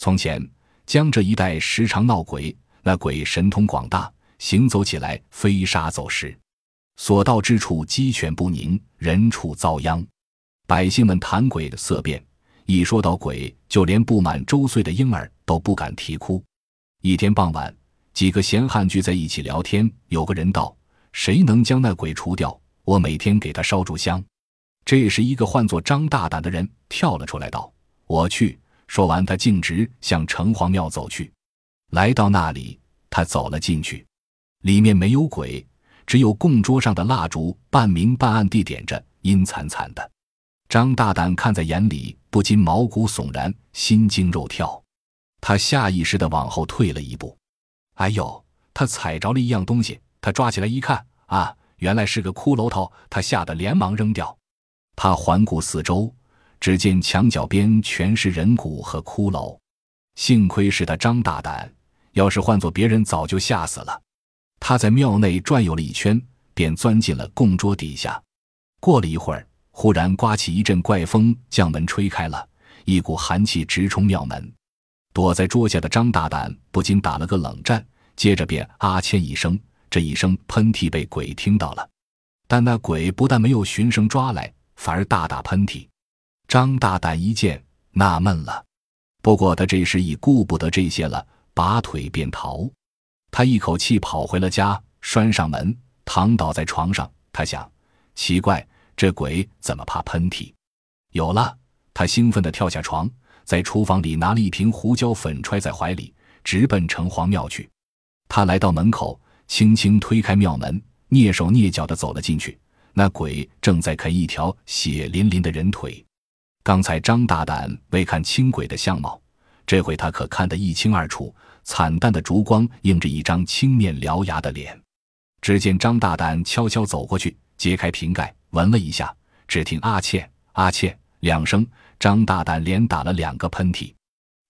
从前江浙一带时常闹鬼，那鬼神通广大，行走起来飞沙走石，所到之处鸡犬不宁，人畜遭殃。百姓们谈鬼的色变，一说到鬼，就连不满周岁的婴儿都不敢啼哭。一天傍晚，几个闲汉聚在一起聊天，有个人道：“谁能将那鬼除掉？我每天给他烧柱香。”这时，一个唤作张大胆的人跳了出来，道：“我去。”说完，他径直向城隍庙走去。来到那里，他走了进去，里面没有鬼，只有供桌上的蜡烛半明半暗地点着，阴惨惨的。张大胆看在眼里，不禁毛骨悚然，心惊肉跳。他下意识地往后退了一步。哎呦！他踩着了一样东西，他抓起来一看，啊，原来是个骷髅头。他吓得连忙扔掉。他环顾四周。只见墙角边全是人骨和骷髅，幸亏是他张大胆，要是换做别人，早就吓死了。他在庙内转悠了一圈，便钻进了供桌底下。过了一会儿，忽然刮起一阵怪风，将门吹开了，一股寒气直冲庙门。躲在桌下的张大胆不禁打了个冷战，接着便啊欠一声，这一声喷嚏被鬼听到了，但那鬼不但没有循声抓来，反而大打喷嚏。张大胆一见，纳闷了。不过他这时已顾不得这些了，拔腿便逃。他一口气跑回了家，拴上门，躺倒在床上。他想：奇怪，这鬼怎么怕喷嚏？有了！他兴奋地跳下床，在厨房里拿了一瓶胡椒粉，揣在怀里，直奔城隍庙去。他来到门口，轻轻推开庙门，蹑手蹑脚地走了进去。那鬼正在啃一条血淋淋的人腿。刚才张大胆未看清鬼的相貌，这回他可看得一清二楚。惨淡的烛光映着一张青面獠牙的脸。只见张大胆悄悄走过去，揭开瓶盖，闻了一下，只听“阿切阿切”两声，张大胆连打了两个喷嚏。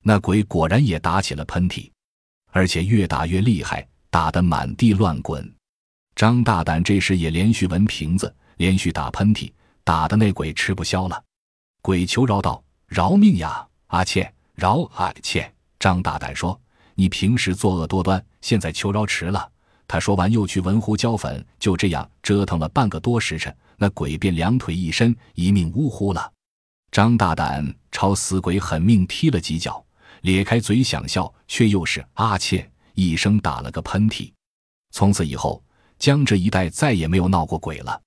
那鬼果然也打起了喷嚏，而且越打越厉害，打得满地乱滚。张大胆这时也连续闻瓶子，连续打喷嚏，打的那鬼吃不消了。鬼求饶道：“饶命呀，阿倩，饶阿倩！”张大胆说：“你平时作恶多端，现在求饶迟了。”他说完，又去闻胡椒粉，就这样折腾了半个多时辰，那鬼便两腿一伸，一命呜呼了。张大胆朝死鬼狠命踢了几脚，咧开嘴想笑，却又是阿倩一声打了个喷嚏。从此以后，江浙一带再也没有闹过鬼了。